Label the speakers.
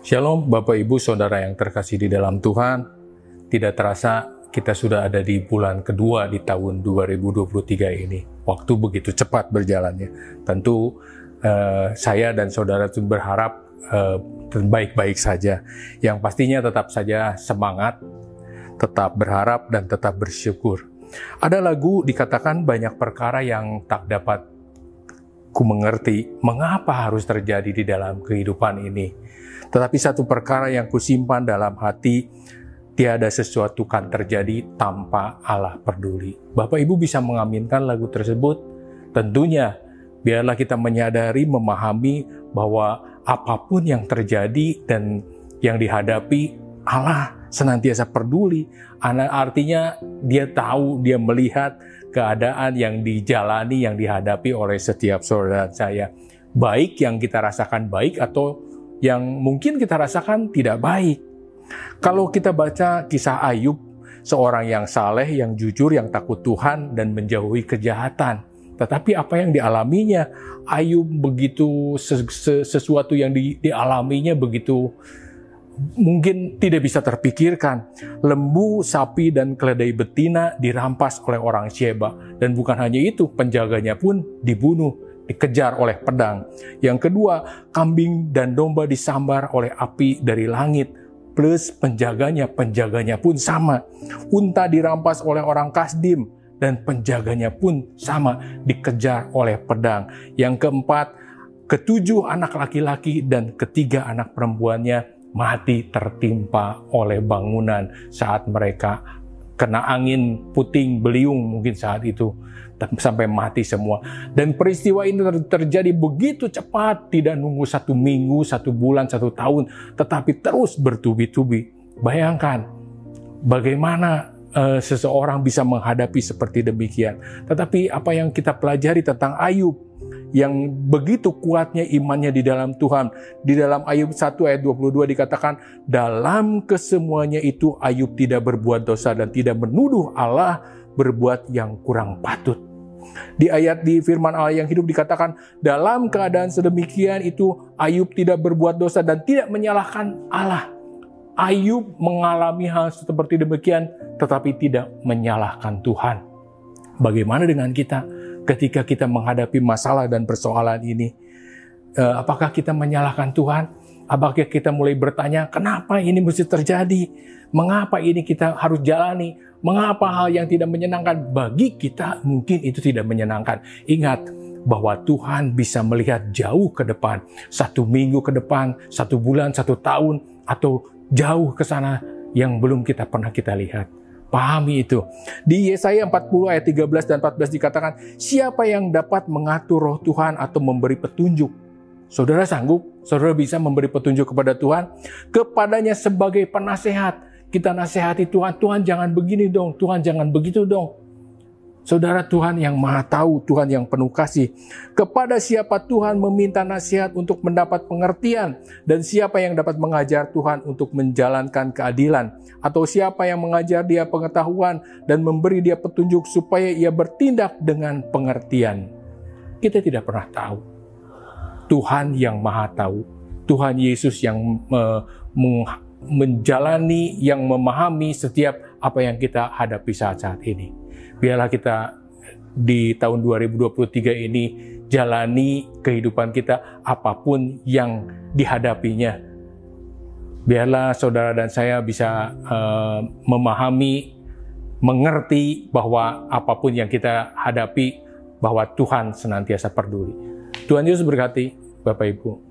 Speaker 1: Shalom Bapak Ibu Saudara yang terkasih di dalam Tuhan. Tidak terasa kita sudah ada di bulan kedua di tahun 2023 ini. Waktu begitu cepat berjalannya. Tentu uh, saya dan saudara itu berharap uh, baik-baik saja. Yang pastinya tetap saja semangat, tetap berharap dan tetap bersyukur. Ada lagu dikatakan banyak perkara yang tak dapat ku mengerti mengapa harus terjadi di dalam kehidupan ini tetapi satu perkara yang kusimpan dalam hati, tiada sesuatu kan terjadi tanpa Allah peduli. Bapak Ibu bisa mengaminkan lagu tersebut? Tentunya, biarlah kita menyadari, memahami bahwa apa pun yang terjadi dan yang dihadapi, Allah senantiasa peduli. Artinya dia tahu, dia melihat keadaan yang dijalani, yang dihadapi oleh setiap saudara saya. Baik yang kita rasakan baik atau yang mungkin kita rasakan tidak baik. Kalau kita baca kisah Ayub, seorang yang saleh, yang jujur, yang takut Tuhan, dan menjauhi kejahatan. Tetapi apa yang dialaminya, Ayub begitu sesuatu yang di, dialaminya begitu mungkin tidak bisa terpikirkan. Lembu, sapi, dan keledai betina dirampas oleh orang Sheba. Dan bukan hanya itu, penjaganya pun dibunuh dikejar oleh pedang. Yang kedua, kambing dan domba disambar oleh api dari langit. Plus penjaganya, penjaganya pun sama. Unta dirampas oleh orang Kasdim dan penjaganya pun sama dikejar oleh pedang. Yang keempat, ketujuh anak laki-laki dan ketiga anak perempuannya mati tertimpa oleh bangunan saat mereka kena angin puting beliung mungkin saat itu sampai mati semua. Dan peristiwa ini terjadi begitu cepat, tidak nunggu satu minggu, satu bulan, satu tahun, tetapi terus bertubi-tubi. Bayangkan bagaimana uh, seseorang bisa menghadapi seperti demikian. Tetapi apa yang kita pelajari tentang Ayub, yang begitu kuatnya imannya di dalam Tuhan. Di dalam Ayub 1 ayat 22 dikatakan, dalam kesemuanya itu Ayub tidak berbuat dosa dan tidak menuduh Allah berbuat yang kurang patut. Di ayat di firman Allah yang hidup dikatakan, dalam keadaan sedemikian itu Ayub tidak berbuat dosa dan tidak menyalahkan Allah. Ayub mengalami hal seperti demikian tetapi tidak menyalahkan Tuhan. Bagaimana dengan kita? Ketika kita menghadapi masalah dan persoalan ini. Uh, apakah kita menyalahkan Tuhan? Apakah kita mulai bertanya, kenapa ini mesti terjadi? Mengapa ini kita harus jalani? Mengapa hal yang tidak menyenangkan bagi kita mungkin itu tidak menyenangkan? Ingat bahwa Tuhan bisa melihat jauh ke depan, satu minggu ke depan, satu bulan, satu tahun, atau jauh ke sana yang belum kita pernah kita lihat. Pahami itu. Di Yesaya 40 ayat 13 dan 14 dikatakan, siapa yang dapat mengatur roh Tuhan atau memberi petunjuk? Saudara sanggup? Saudara bisa memberi petunjuk kepada Tuhan? Kepadanya sebagai penasehat. Kita nasihati Tuhan, Tuhan jangan begini dong, Tuhan jangan begitu dong. Saudara Tuhan yang maha tahu, Tuhan yang penuh kasih. Kepada siapa Tuhan meminta nasihat untuk mendapat pengertian, dan siapa yang dapat mengajar Tuhan untuk menjalankan keadilan, atau siapa yang mengajar dia pengetahuan dan memberi dia petunjuk supaya ia bertindak dengan pengertian. Kita tidak pernah tahu. Tuhan yang maha tahu, Tuhan Yesus yang menjalani, yang memahami setiap apa yang kita hadapi saat-saat ini biarlah kita di tahun 2023 ini jalani kehidupan kita apa pun yang dihadapinya. Biarlah saudara dan saya bisa uh, memahami, mengerti bahwa apa pun yang kita hadapi, bahwa Tuhan senantiasa peduli. Tuhan Yesus berkati Bapak Ibu.